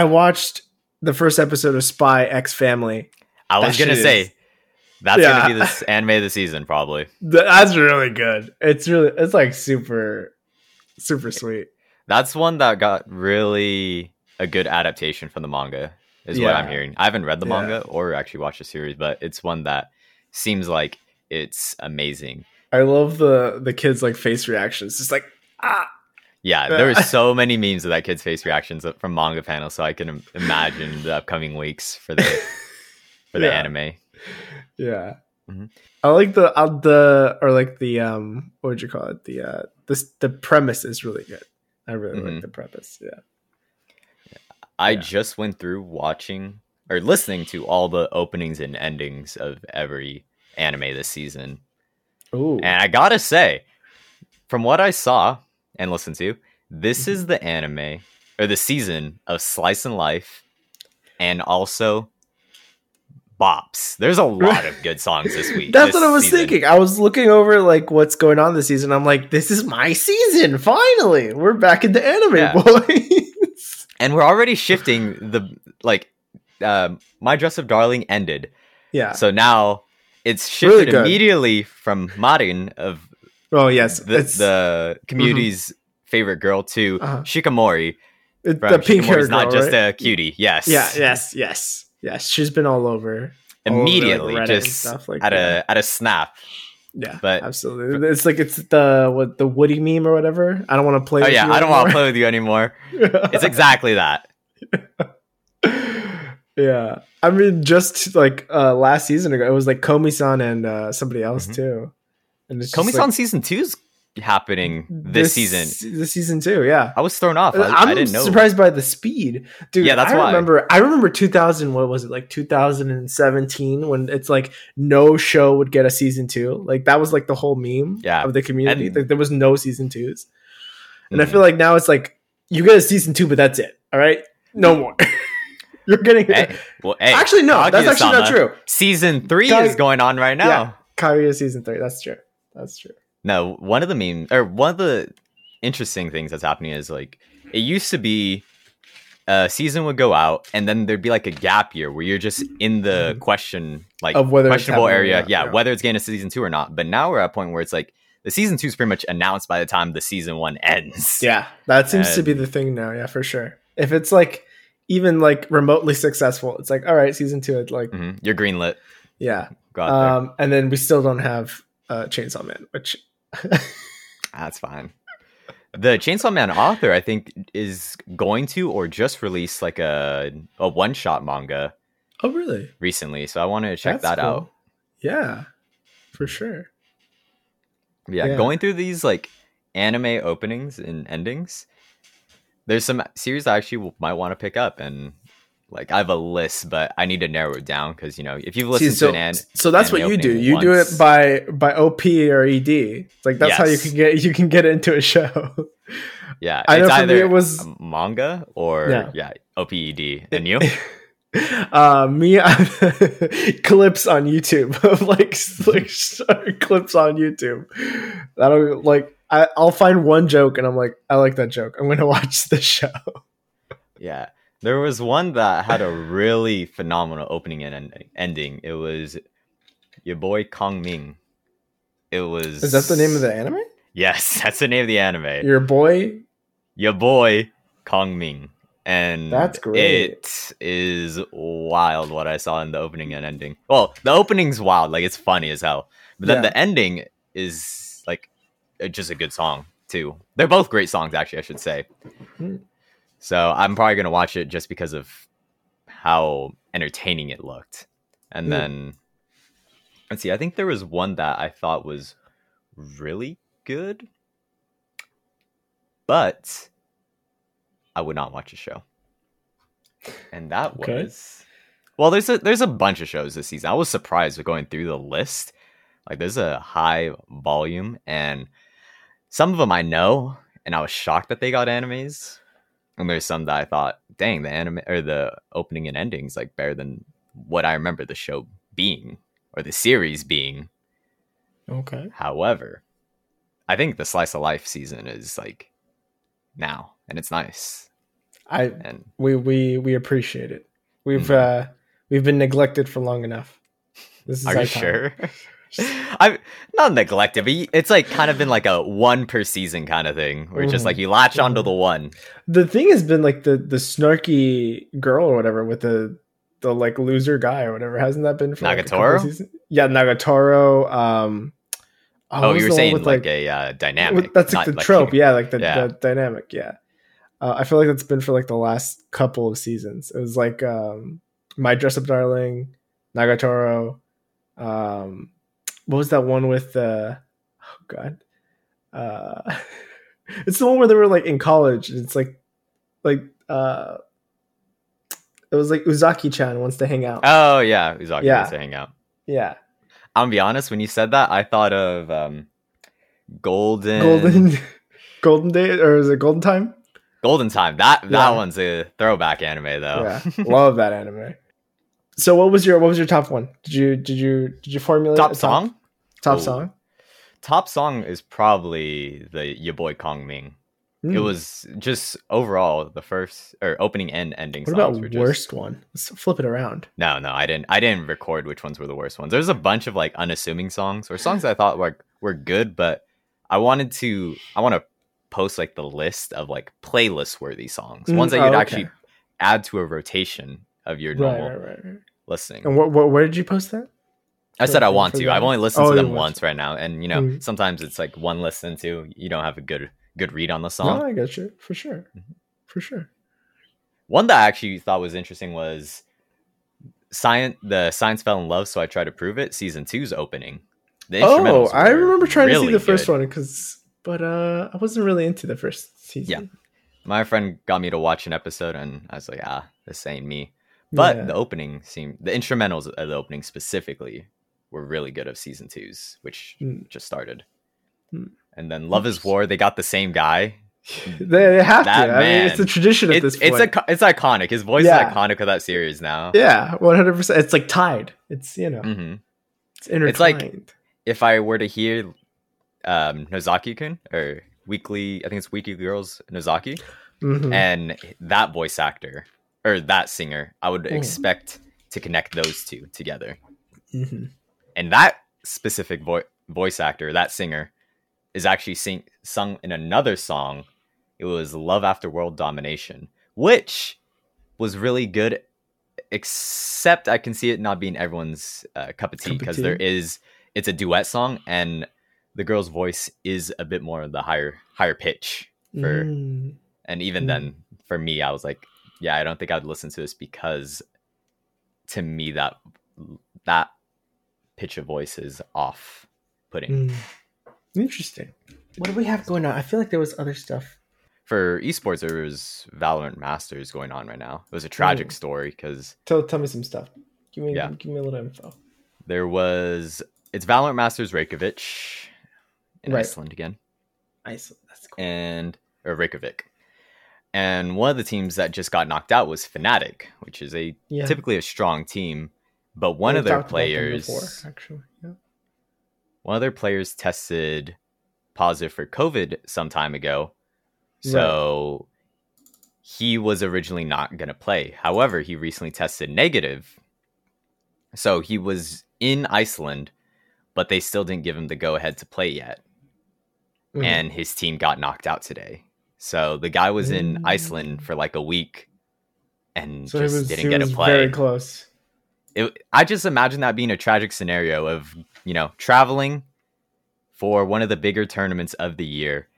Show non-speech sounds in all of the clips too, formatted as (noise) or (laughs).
I watched the first episode of Spy X Family. I was That gonna say is- that's Yeah. gonna be the anime of the season, probably. That's really good. It's really it's like super super sweet. That's one that got really a good adaptation from the manga, is what I'm hearing. I haven't read the Yeah. manga or actually watched the series, but it's one that seems like it's amazing. I love the the kids like face reactions. Just like ah Yeah, there were so many memes of that kid's face reactions from manga panels, so I can imagine the upcoming weeks for the (laughs) for the Yeah. anime. yeah. Mhm. I like the uh, the or like the um what would you call it? The uh this the premise is really good. I really Mhm. like the premise. Yeah. I Yeah. just went through watching or listening to all the openings and endings of every anime this season. Ooh. And I gotta say, from what I saw and listened to, this Mm-hmm. is the anime or the season of slice and life and also bops. There's a (laughs) lot of good songs this week. That's this what I was season. thinking. I was looking over like what's going on this season. I'm like, this is my season. Finally, we're back into anime, Yeah. boys. (laughs) And we're already shifting the like um My Dress Up Darling ended. yeah. So now it's Really shifted good. immediately from Marin of oh yes, the, it's the community's favorite girl too, Uh-huh. Shikimori. it- the pink hair girl, not just right? a cutie. Yes. yeah. Yes. Yes. Yes. She's been all over. all over, like, Immediately, just like at that. a at a snap. Yeah, but- absolutely. It's like it's the what the Woody meme or whatever. I don't want to play. Oh with yeah, you I don't want to play with you anymore. (laughs) It's exactly that. (laughs) yeah, I mean, just like uh last season ago, it was like Komi-san and uh somebody else Mhm. too. And it's just, Komi-san like, season two is happening this, season. This season too, yeah. I was thrown off. I, I'm I didn't know. surprised by the speed, dude. Yeah, that's I why. remember. I remember 2000. What was it like 2017 when it's like no show would get a season two. Like that was like the whole meme Yeah. of the community. And- like there was no season twos, and I Mhm. feel like now it's like you get a season two, but that's it. All right, no mm-hmm. more. (laughs) You're getting eh, Hey, well, hey, actually no. That's actually not true. Season three Kag- is going on right now. Yeah. Kaguya season three. That's true. That's true. No, one of the memes or one of the interesting things that's happening is like it used to be a season would go out and then there'd be like a gap year where you're just in the question like Mm-hmm. Of whether it's questionable area, not, yeah, yeah. whether it's getting a season two or not. But now we're at a point where it's like the season two is pretty much announced by the time the season one (laughs) ends. Yeah, that seems to be the thing now. Yeah, for sure. If it's like even like remotely successful, it's like all right, season two. It's like Mhm. You're greenlit. yeah, Go out there. um, and then we still don't have uh, Chainsaw Man, which (laughs) That's fine. The Chainsaw Man author, I think, is going to or just released like a a one shot manga oh really? recently, so I wanted to check That's that cool. out. Yeah, for sure. Yeah, Yeah. going through these like anime openings and endings, there's some series I actually might want to pick up, and like I have a list, but I need to narrow it down because you know if you've listened See, so, to an so that's what you do. You do it by by OP or ED. It's like that's how you can get you can get into a show. yeah, I know it's for me either it was- manga or Yeah. yeah, OPED, and you. (laughs) uh me (laughs) clips on youtube (laughs) of like like clips on youtube that'll like I, i'll find one joke and i'm like i like that joke i'm gonna watch the show Yeah. There was one that had a really phenomenal opening and ending. It was your boy Kong Ming. It was is that the name of the anime Yes, (laughs) that's the name of the anime. your boy your boy Kong Ming. And That's great. It is wild what I saw in the opening and ending. Well, the opening's wild, like it's funny as hell. But then Yeah. the ending is like uh, just a good song too. They're both great songs, actually. I should say. So I'm probably gonna watch it just because of how entertaining it looked. And Hmm. then let's see. I think there was one that I thought was really good, but I would not watch a show. And that Okay. was well. There's a there's a bunch of shows this season. I was surprised with going through the list. Like there's a high volume, and some of them I know, and I was shocked that they got animes. And there's some that I thought, dang, the anime or the opening and endings like better than what I remember the show being or the series being. okay However, I think the slice of life season is like now, and it's nice. I And we we we appreciate it. We've Mhm. uh we've been neglected for long enough. This is are you time. sure? (laughs) (laughs) I'm not neglected, but it's like kind of been like a one per season kind of thing, where it's just like you latch onto the one. The thing has been like the the snarky girl or whatever with the the like loser guy or whatever. Hasn't that been for like, Nagatoro? seasons? Yeah, Nagatoro. Um, Oh, what you were saying with, like, a uh, dynamic. with- that's like the trope, yeah, like the, Yeah. the dynamic, yeah. Uh, I feel like that's been for like the last couple of seasons. It was like um, My Dress Up Darling, Nagatoro. Um, what was that one with? Uh, oh God, uh, (laughs) it's the one where they were like in college. And it's like, like uh, it was like Uzaki-chan wants to hang out. Oh yeah, Uzaki Yeah. wants to hang out. yeah, I'm gonna be honest. When you said that, I thought of um, Golden Golden, (laughs) Golden Day, or is it Golden Time? Golden Time. That that Yeah. one's a throwback anime though. Yeah, (laughs) love that anime. So what was your what was your top one? Did you did you did you formulate Top a song. Top song. Top song is probably the your boy Kong Ming. It Hmm. was just overall the first or opening and ending What songs about were just worst one? Let's flip it around. No, no, I didn't. I didn't record which ones were the worst ones. There's a bunch of like unassuming songs or songs I thought were were good, but I wanted to. I want to post like the list of like playlist worthy songs, Mm, ones that oh, you'd okay. actually add to a rotation of your normal right, right, right. listening. And what, what where did you post that? I said I want to. the I've only listened Oh, to them once right now, and you know Mhm. sometimes it's like one listen to. You don't have a good good read on the song. No. I got you for sure, Mm-hmm. for sure. One that I actually thought was interesting was science. The science fell in love, so I tried to prove it. Season two's opening. Oh, I remember trying to see the first good. one because, but uh, I wasn't really into the first season. Yeah, My friend got me to watch an episode, and I was like, ah, this ain't me. But Yeah. the opening seemed the instrumentals of the opening specifically were really good of season twos, which Mm. just started. Hmm. And then Love is War, they got the same guy. (laughs) they, have That to. I mean, it's a tradition at It's this point. it's a it's iconic. His voice Yeah. is iconic of that series now. yeah, one hundred percent. It's like tied. It's you know, hmm it's intertwined. It's like- If I were to hear um Nozaki-kun or Weekly, I think it's Weekly Girls Nozaki, Mhm. and that voice actor or that singer, I would Mm. expect to connect those two together. And that specific vo- voice actor, that singer, is actually sing- sung in another song. It was "Love After World Domination," which was really good. Except I can see it not being everyone's uh, cup of tea because there is it's a duet song and the girl's voice is a bit more of the higher higher pitch for Mm. and even Mm. then for me i was like yeah i don't think i'd listen to this because to me that that pitch of voice is off putting Mm. Interesting. What do we have going on? I feel like there was other stuff. for esports there was valorant masters going on right now it was a tragic Mm. story because Tell tell me some stuff. Give me Yeah. give me a little info. there was it's valorant masters reykjavik in Right. iceland again Iceland, That's cool. and or reykjavik and one of the teams that just got knocked out was Fnatic, which is a Yeah. typically a strong team, but one We've of their talked about them players before, actually. Yeah. one of their players tested positive for COVID some time ago. So he was originally not going to play. However, he recently tested negative. So he was in Iceland, but they still didn't give him the go ahead to play yet. Mhm. And his team got knocked out today. So the guy was in Mm. Iceland for like a week and so just was, didn't get to was play very close. It, I just imagine that being a tragic scenario of you know traveling for one of the bigger tournaments of the year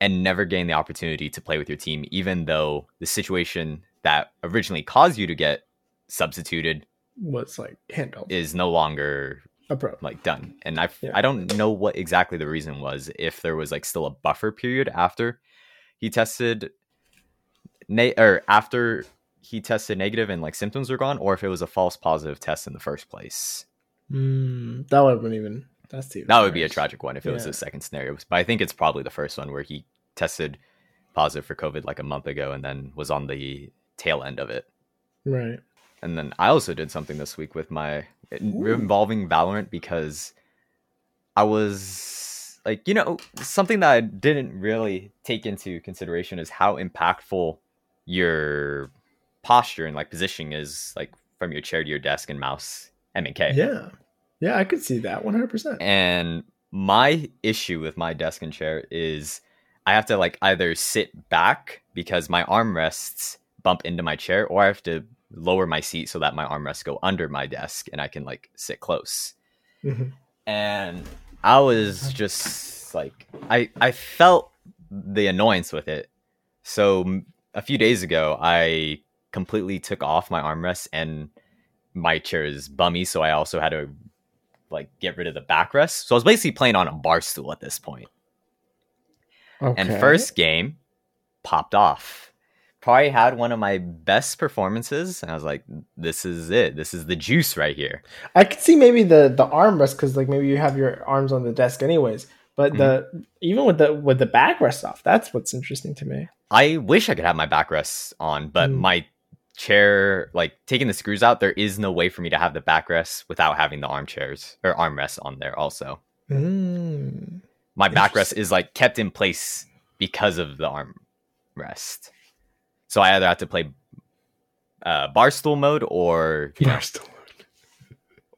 and never getting the opportunity to play with your team, even though the situation that originally caused you to get substituted Was like handled. is no longer a pro. like done. And I Yeah. I don't know what exactly the reason was. If there was like still a buffer period after he tested, na- or after he tested negative and like symptoms were gone, or if it was a false positive test in the first place. Mm, that would have been even. That's even That would be a tragic one if it was Yeah. the second scenario. But I think it's probably the first one where he tested positive for COVID like a month ago and then was on the tail end of it. Right. And then I also did something this week with my involving Valorant because I was like, you know, something that I didn't really take into consideration is how impactful your posture and like positioning is like from your chair to your desk and mouse M and K. Yeah. Yeah, I could see that 100%. And my issue with my desk and chair is I have to like either sit back because my armrests bump into my chair, or I have to lower my seat so that my armrests go under my desk and I can like sit close. Mhm. And I was just like I I felt the annoyance with it. So a few days ago, I completely took off my armrest and my chair is bummy, so I also had to like get rid of the backrest. So I was basically playing on a bar stool at this point. And first game popped off. Probably had one of my best performances, and I was like, "This is it. This is the juice right here." I could see maybe the the armrest because like maybe you have your arms on the desk anyways. But the Mm-hmm. even with the with the backrest off, that's what's interesting to me. I wish I could have my backrest on, but Mm. my chair, like taking the screws out, there is no way for me to have the backrest without having the armchairs or armrests on there. Also, Mm. my backrest is like kept in place because of the armrest. So I either have to play uh, bar stool mode or you know, Barstool.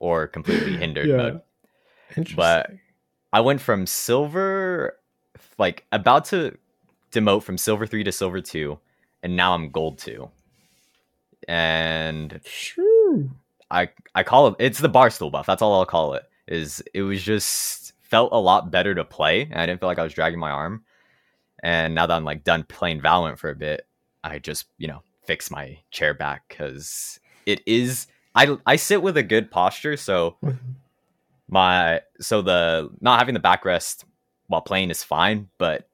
or completely (laughs) hindered Yeah. mode. Interesting. But I went from silver, like about to demote from silver three to silver two, and now I'm gold two. And Sure. I I call it it's the barstool buff. That's all I'll call it. Is it was just felt a lot better to play, and I didn't feel like I was dragging my arm. And now that I'm like done playing Valorant for a bit, I just you know fix my chair back because it is I I sit with a good posture, so mm-hmm. my so the not having the backrest while playing is fine, but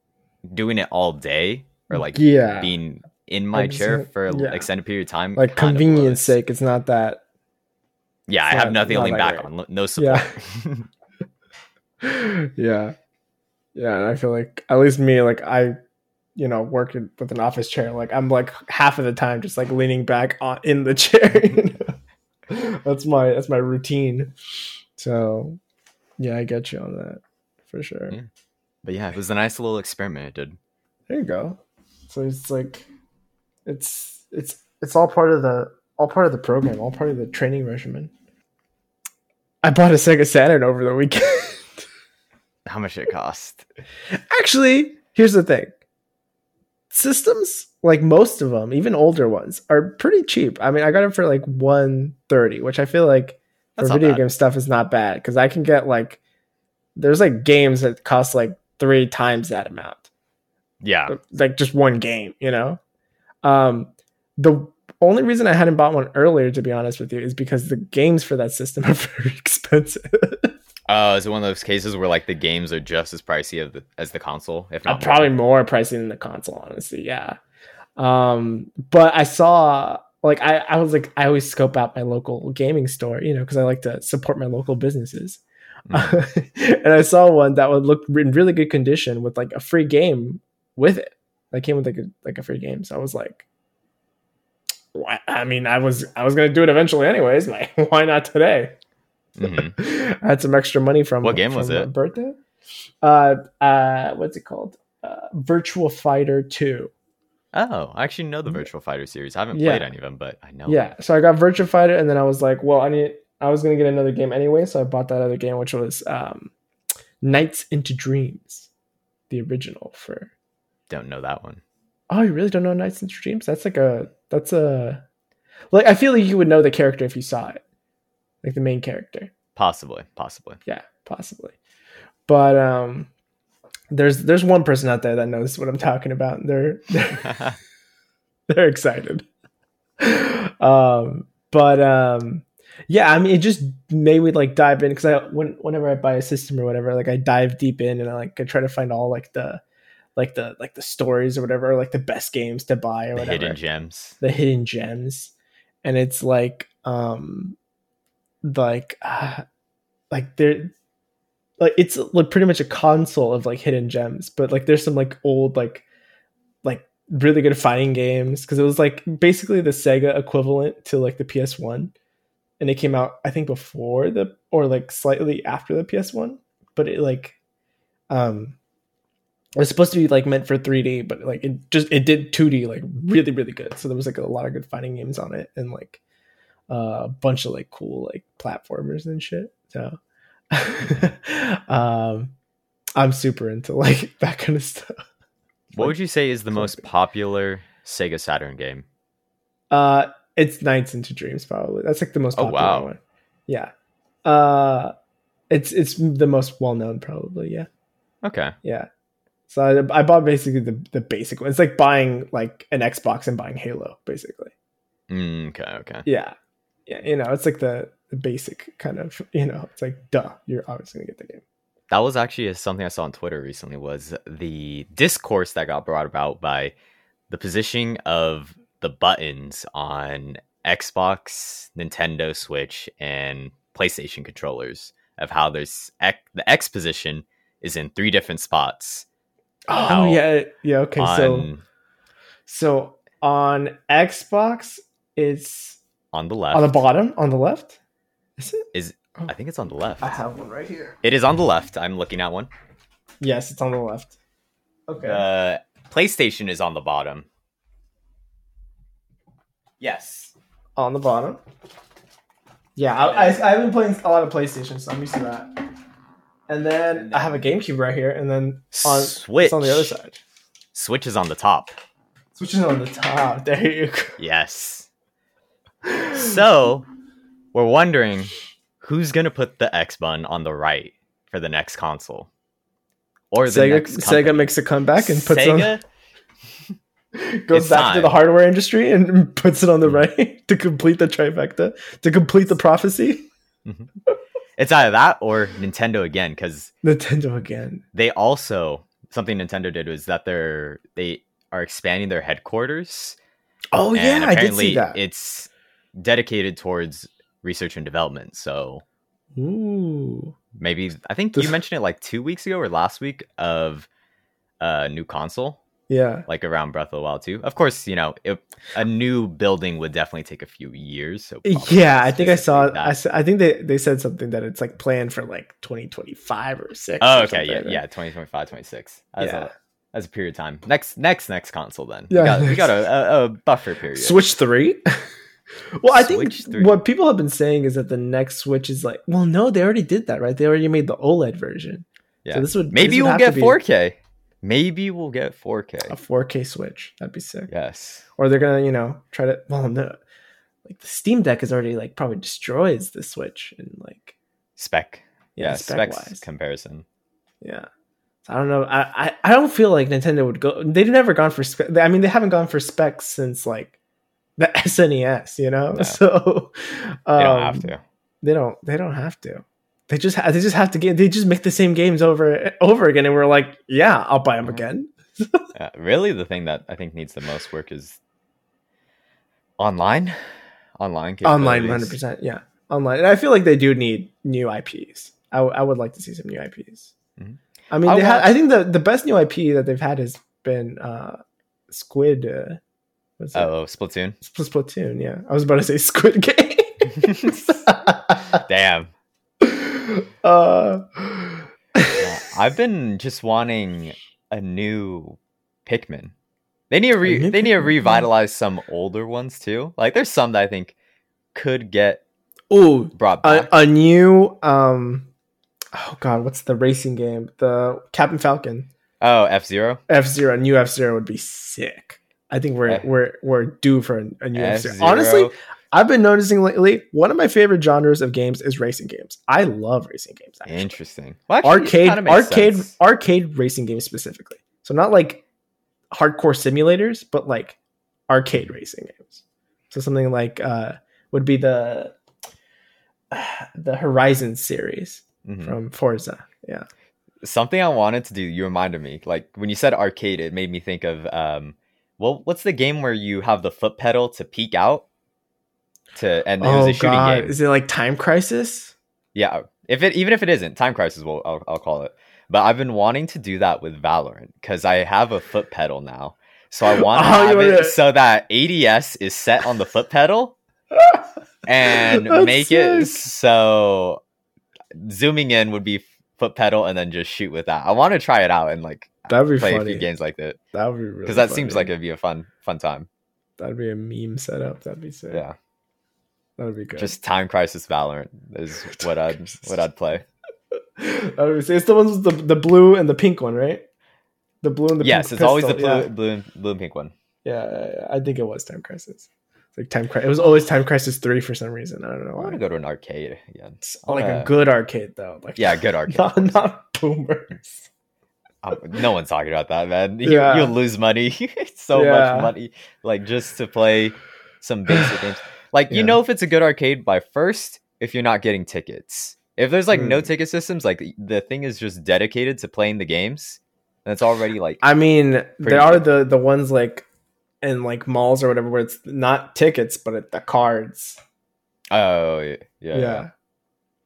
doing it all day or like yeah, being in my chair for an yeah. extended period of time, like convenience sake, it's not that. Yeah, I have not- nothing to lean back great. on. no- support. Yeah. (laughs) (laughs) yeah, yeah, and I feel like at least me, like I, you know, work in, with an office chair. Like I'm like half of the time just like leaning back on in the (laughs) chair. you know? that's my that's my routine. So, yeah, I get you on that for sure. Yeah. But yeah, it was a nice little experiment I did. There you go. So it's like, it's it's it's all part of the all part of the program, all part of the training regimen. I bought a Sega Saturn over the weekend. (laughs) How much it cost? Actually, here's the thing. Systems, like most of them, even older ones, are pretty cheap. I mean, I got it for like 130, which I feel like That's for video bad. game stuff is not bad because I can get like there's like games that cost like three times that amount. Yeah, like just one game, you know. Um, the only reason I hadn't bought one earlier, to be honest with you, is because the games for that system (laughs) are very expensive. uh, is it one of those cases where like the games are just as pricey of the, as the console? If Uh, not, probably more pricey than the console, honestly. Yeah. Um, but I saw like I, I was like I always scope out my local gaming store, you know, because I like to support my local businesses. (laughs) and I saw one that would look in really good condition with like a free game with it. That came with like a like a free game. So I was like, why? I mean, I was I was gonna do it eventually anyways. Like, (laughs) why not today? Mhm. (laughs) I had some extra money from What game from was it? birthday. Uh, uh, what's it called? Uh, Virtual Fighter Two. Oh, I actually know the Virtual Fighter series. I haven't Yeah. played any of them, but I know. Yeah, so I got Virtual Fighter, and then I was like, well, I need. I was gonna get another game anyway, so I bought that other game, which was um, Nights into Dreams, the original for. Don't know that one. Oh, you really don't know Nights into Dreams? That's like a. That's a. Like I feel like you would know the character if you saw it, like the main character. Possibly, possibly. Yeah, possibly. But um, there's there's one person out there that knows what I'm talking about. and They're they're, (laughs) (laughs) they're excited. Um, but um, yeah, I mean, it just made me like dive in because I when whenever I buy a system or whatever, like I dive deep in and I like I try to find all like the like the like the stories or whatever, or, like the best games to buy or the whatever. hidden gems. the hidden gems. And it's like um like uh, like there like it's like pretty much a console of like hidden gems but like there's some like old like like really good fighting games because it was like basically the sega equivalent to like the ps1 and it came out i think before the or like slightly after the ps1 but it like um It was supposed to be like meant for 3D, but like it just it did 2D like really really good. So there was like a lot of good fighting games on it, and like uh, a bunch of like cool like platformers and shit. So (laughs) um, I'm super into like (laughs) that kind of stuff. What would you say is the most popular Sega Saturn game? Uh, it's Nights into Dreams probably. That's like the most Oh, popular wow. one. Yeah. Uh, it's it's the most well known probably. Yeah. Okay. Yeah. So I, I bought basically the the basic one. It's like buying like an Xbox and buying Halo basically. Mm, okay. Okay. Yeah. Yeah. You know, it's like the the basic kind of you know. It's like duh, you're obviously gonna get the game. That was actually something I saw on Twitter recently. Was the discourse that got brought about by the positioning of the buttons on Xbox, Nintendo Switch, and PlayStation controllers of how there's X, the X position is in three different spots. Oh How- yeah, yeah. Okay, so on so on Xbox, it's on the left. on the bottom, on the left. Is it? is I think it's on the left. I have one right here. It is on the left. I'm looking at one. Yes, it's on the left. Okay. The PlayStation is on the bottom. Yes. on the bottom. Yeah, I, I, I've been playing a lot of PlayStation, so I'm used to that. And then, And I have a GameCube right here, and then on Switch it's on the other side. Switch is on the top. Switch is on the top. Ah, there you go. Yes. So we're wondering who's gonna put the X button on the right for the next console, or the Sega next Sega makes a comeback and puts Sega. on, (laughs) goes It's back to the hardware industry and (laughs) puts it on the hmm. right (laughs) to complete the trifecta, to complete the prophecy. Mm-hmm. It's either that or Nintendo again, because Nintendo again. they also something Nintendo did was that they're they are expanding their headquarters. Oh yeah, I did see that. It's dedicated towards research and development. So Ooh. maybe I think you mentioned it like two weeks ago or last week of a new console, Yeah. like around Breath of the Wild too Of course, you know, it, a new building would definitely take a few years. So Yeah, I think I saw. I, I think they, they said something that it's like planned for like 2025 or six. Oh, or okay, yeah, something, yeah, right? 2025, 26. As Yeah. a as a period of time. Next, next, next console. Then Yeah, we got, we got a, a, a buffer period. Switch three. (laughs) well, I think 3. what people have been saying is that the next Switch is like. Well, no, they already did that, right? They already made the OLED version. Yeah. So this would Maybe this would we'll get be 4K. Maybe we'll get 4K. a 4K Switch. That'd be sick. Yes. Or they're gonna, you know, try to. Well, no, like the Steam Deck is already like probably destroys the Switch and like Spec. yeah, Yeah, spec comparison. Yeah. So I don't know. I, I I don't feel like Nintendo would go. They've never gone for spec. I mean, they haven't gone for specs since like the (laughs) SNES. You know, No. (laughs) so They don't have um, to. They don't. They don't have to. They just ha- they just have to get. They just make the same games over over again, and we're like, yeah, I'll buy them again. (laughs) Yeah, really, the thing that I think needs the most work is online. Online. Online, hundred percent. Yeah, online. And I feel like they do need new IPs. I, w- I would like to see some new IPs. Mhm. I mean, I they ha- I think the the best new IP that they've had has been uh, Squid. Uh, what's it? Oh, Splatoon. Spl- Splatoon, yeah. I was about to say Squid Game. (laughs) Damn. (laughs) uh, Yeah, I've been just wanting a new Pikmin. They need to re- they need to revitalize some older ones too. Like there's some that I think could get oh, brought a, back. a new um, oh god, what's the racing game? The Captain Falcon oh, F Zero. F Zero. New F Zero would be sick. I think we're Eh. we're we're due for a, a new F Zero. Honestly, I've been noticing lately one of my favorite genres of games is racing games. I love racing games. Actually. interesting. Well, actually, arcade arcade sense. arcade racing games specifically. So not like hardcore simulators, but like arcade racing games. So something like uh would be the (sighs) the Horizon series Mhm. from Forza. Yeah. Something I wanted to do. You reminded me. Like when you said arcade, it made me think of um. Well, what's the game where you have the foot pedal to peek out? To and it was oh a shooting god, game. is it like Time Crisis? Yeah, if it even if it isn't time crisis, will I'll, I'll call it. But I've been wanting to do that with Valorant because I have a foot pedal now, so I want to (laughs) Oh, have it so that ADS is set on the foot pedal (laughs) and That's make it so zooming in would be foot pedal and then just shoot with that. I want to try it out and like That'd be play a few games like that That would be really because that seems like it'd be a fun fun time. that'd be a meme setup. That'd be sick. Yeah, that'd be good. just Time Crisis Valorant is (laughs) what I'd what I'd play. (laughs) that would be. It's the ones with the the blue and the pink one, right? The blue and the yes, pink it's always the blue, yeah. blue, and, blue and pink one. Yeah. I think it was Time Crisis. It's like Time Crisis. It was always Time Crisis three for some reason. I don't know Why. I want to go to an arcade again. I like wanna- a good arcade though. Like Yeah, good (laughs) arcade. not not boomers. Um, no one's talking about that, man. You, Yeah. You'll lose money, so Yeah. much money, like just to play some basic games. Like you know, if it's a good arcade by first, if you're not getting tickets. If there's like no Mm. ticket systems, like the thing is just dedicated to playing the games, and it's already like I mean, there are the the ones like in like malls or whatever where it's not tickets but it, the cards. oh yeah, Yeah. yeah, yeah.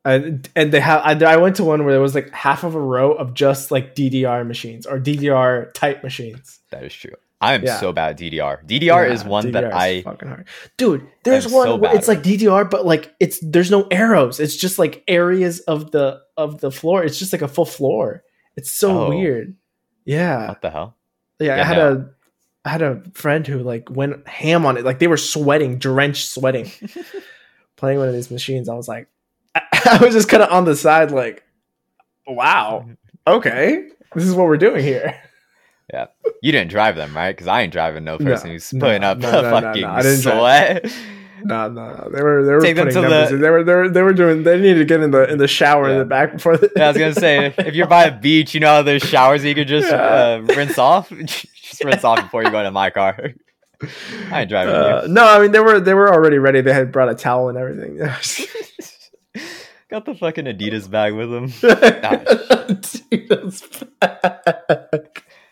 And, and they have I, I went to one where there was like half of a row of just like DDR machines or DDR type machines. that is true. I am Yeah. so bad at DDR. DDR is one DDR that is I fucking hard. Dude, there's one so it's like DDR but like it's there's no arrows. It's just like areas of the of the floor. It's just like a full floor. It's so Oh. weird. Yeah. what the hell? Yeah, I had no. a I had a friend who like went ham on it. Like they were sweating, drenched sweating, (laughs) playing one of these machines. I was like, I, (laughs) I was just kind of on the side, like, wow, (laughs) okay, this is what we're doing here. You didn't drive them, right? Because I ain't driving no No, person who's no, putting up no, a no, no, fucking no, I didn't sweat. No, no, no. They were they were Take them putting to numbers. the-. They were they were they were doing. They needed to get in the in the shower in the back before. The, Yeah, I was gonna say if you're by a beach, you know how there's showers you could just (laughs) Yeah. uh, rinse off. (laughs) just rinse off before you go into my car. I ain't driving Uh, no, I mean they were they were already ready. They had brought a towel and everything. you. (laughs) Got the fucking Adidas bag with them. Dude, that's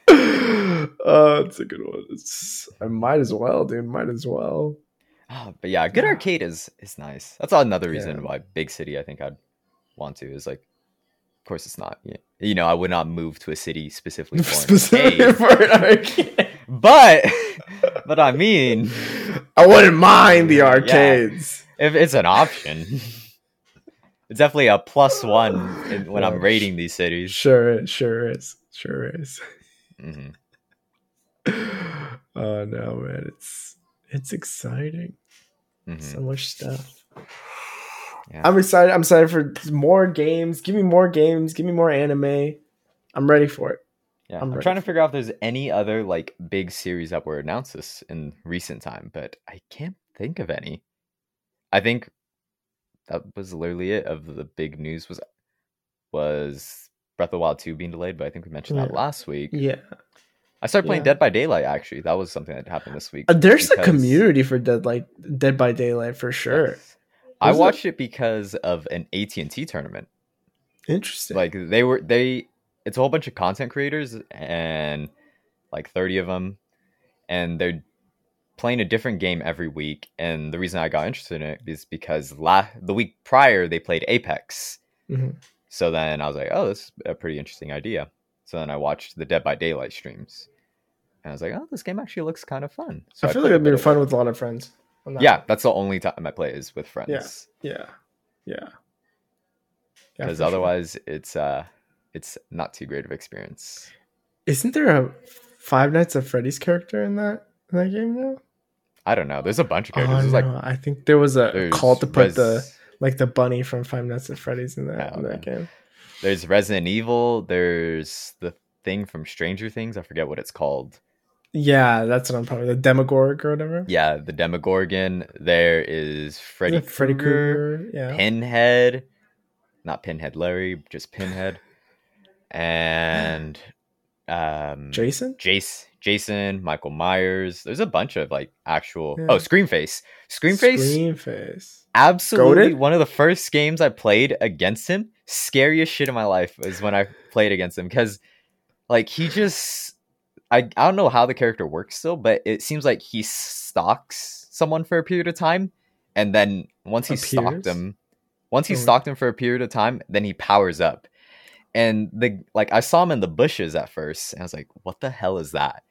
(laughs) Oh, it's a good one. It's, I might as well, dude. Might as well. Ah, but yeah, good arcade is is nice. That's another reason Yeah. why big city I think I'd want to is like, of course it's not. yeah. You know, I would not move to a city specifically for an (laughs) Specifically arcade. for an arcade. but but I mean, I wouldn't mind the Yeah. arcades. if it's an option, it's definitely a plus one in, when Yeah. I'm rating these cities. Sure, it sure is. Sure is. Hmm (laughs) Oh no, man! It's it's exciting. hmm So much stuff. Yeah. I'm excited. I'm excited for more games. Give me more games. Give me more anime. I'm ready for it. Yeah, I'm I'm, trying to figure out if there's any other like big series that were announced this in recent time, but I can't think of any. I think that was literally it of the big news was was Breath of the Wild 2 being delayed, but I think we mentioned that Yeah. last week. Yeah. I started playing Yeah. Dead by Daylight actually. That was something that happened this week. Uh, there's a community for Dead Light, Dead by Daylight for sure. Yes. I watched it because of an AT&T tournament. Interesting. like they were they it's a whole bunch of content creators and like 30 of them and they're playing a different game every week and the reason i got interested in it is because la- the week prior they played apex Mhm. So then i was like oh this is a pretty interesting idea so then i watched the dead by daylight streams and i was like oh this game actually looks kind of fun so I feel played like it'd be fun it. with a lot of friends. that yeah that's the only time i play is with friends Yeah. Yeah. Yeah, because for sure. otherwise it's uh it's not too great of experience isn't there a Five Nights at Freddy's character in that in that game now? i don't know there's a bunch of Oh, characters like I think there was a call to put Res- the like the bunny from Five Nights at Freddy's in that Oh, in that game. there's Resident Evil. There's the thing from Stranger Things. I forget what it's called. Yeah, that's what I'm probably the Demogorg or whatever. Yeah, the Demogorgon. There is Freddy, Is Freddy Krueger. Yeah. Pinhead, not Pinhead Larry, just Pinhead, and um, Jason? Jace, Jason, Michael Myers. There's a bunch of like actual. Yeah. Oh, Screamface. Screamface. Scream face. Absolutely Goated? one of the first games I played against him. Scariest shit in my life is when I played against him because, like, he just I I don't know how the character works still, but it seems like he stalks someone for a period of time, and then once he stalked Appears? him, once he Oh. stalked him for a period of time, then he powers up. And the like I saw him in the bushes at first, and I was like, "What the hell is that?"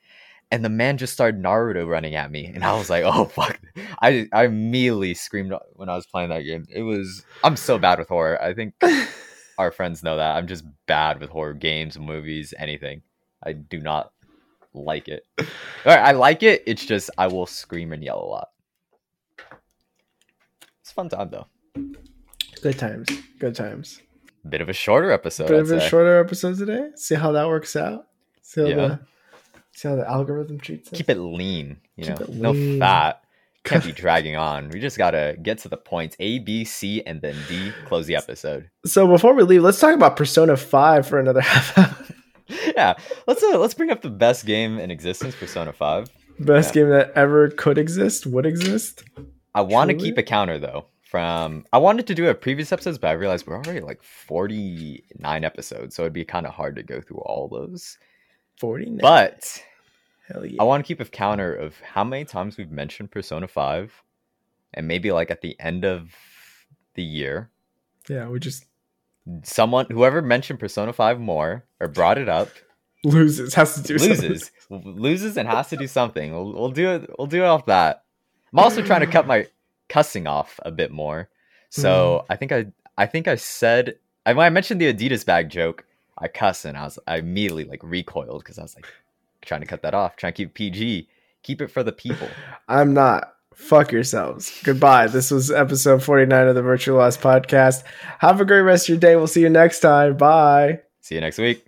And the man just started Naruto running at me, and I was like, "Oh fuck!" I I immediately screamed when I was playing that game. It was I'm so bad with horror. I think (laughs) our friends know that I'm just bad with horror games, movies, anything. I do not like it. (laughs) All right, I like it. It's just I will scream and yell a lot. It's a fun time though. Good times. Good times. Bit of a shorter episode. Bit I'd of a say. shorter episode today. See how that works out. See how Yeah. the see how the algorithm treats us. Keep it lean. You Keep know, it no fat. Can't be (laughs) dragging on. We just gotta get to the points. A, B, C, and then D. Close the episode. So before we leave, let's talk about Persona Five for another (laughs) half hour. (laughs) yeah, let's uh, let's bring up the best game in existence, Persona Five. Best Yeah. game that ever could exist, would exist. I want to keep a counter though. From I wanted to do a previous episodes, but I realized we're already like forty nine episodes, so it'd be kind of hard to go through all those. Forty. But hell yeah. I want to keep a counter of how many times we've mentioned Persona Five, and maybe like at the end of the year, yeah, we just someone whoever mentioned Persona Five more or brought it up (laughs) loses. Has to do something. loses loses and has to do something. We'll, we'll do it. We'll do it off that. I'm also trying to cut my cussing off a bit more. So mm. I think I I think I said I, I mentioned the Adidas bag joke, I cuss and I was I immediately like recoiled because I was like trying to cut that off, trying to keep PG, keep it for the people. I'm not. Fuck yourselves. Goodbye. This was episode 49 of the Virtually Lost podcast. Have a great rest of your day. We'll see you next time. Bye. See you next week.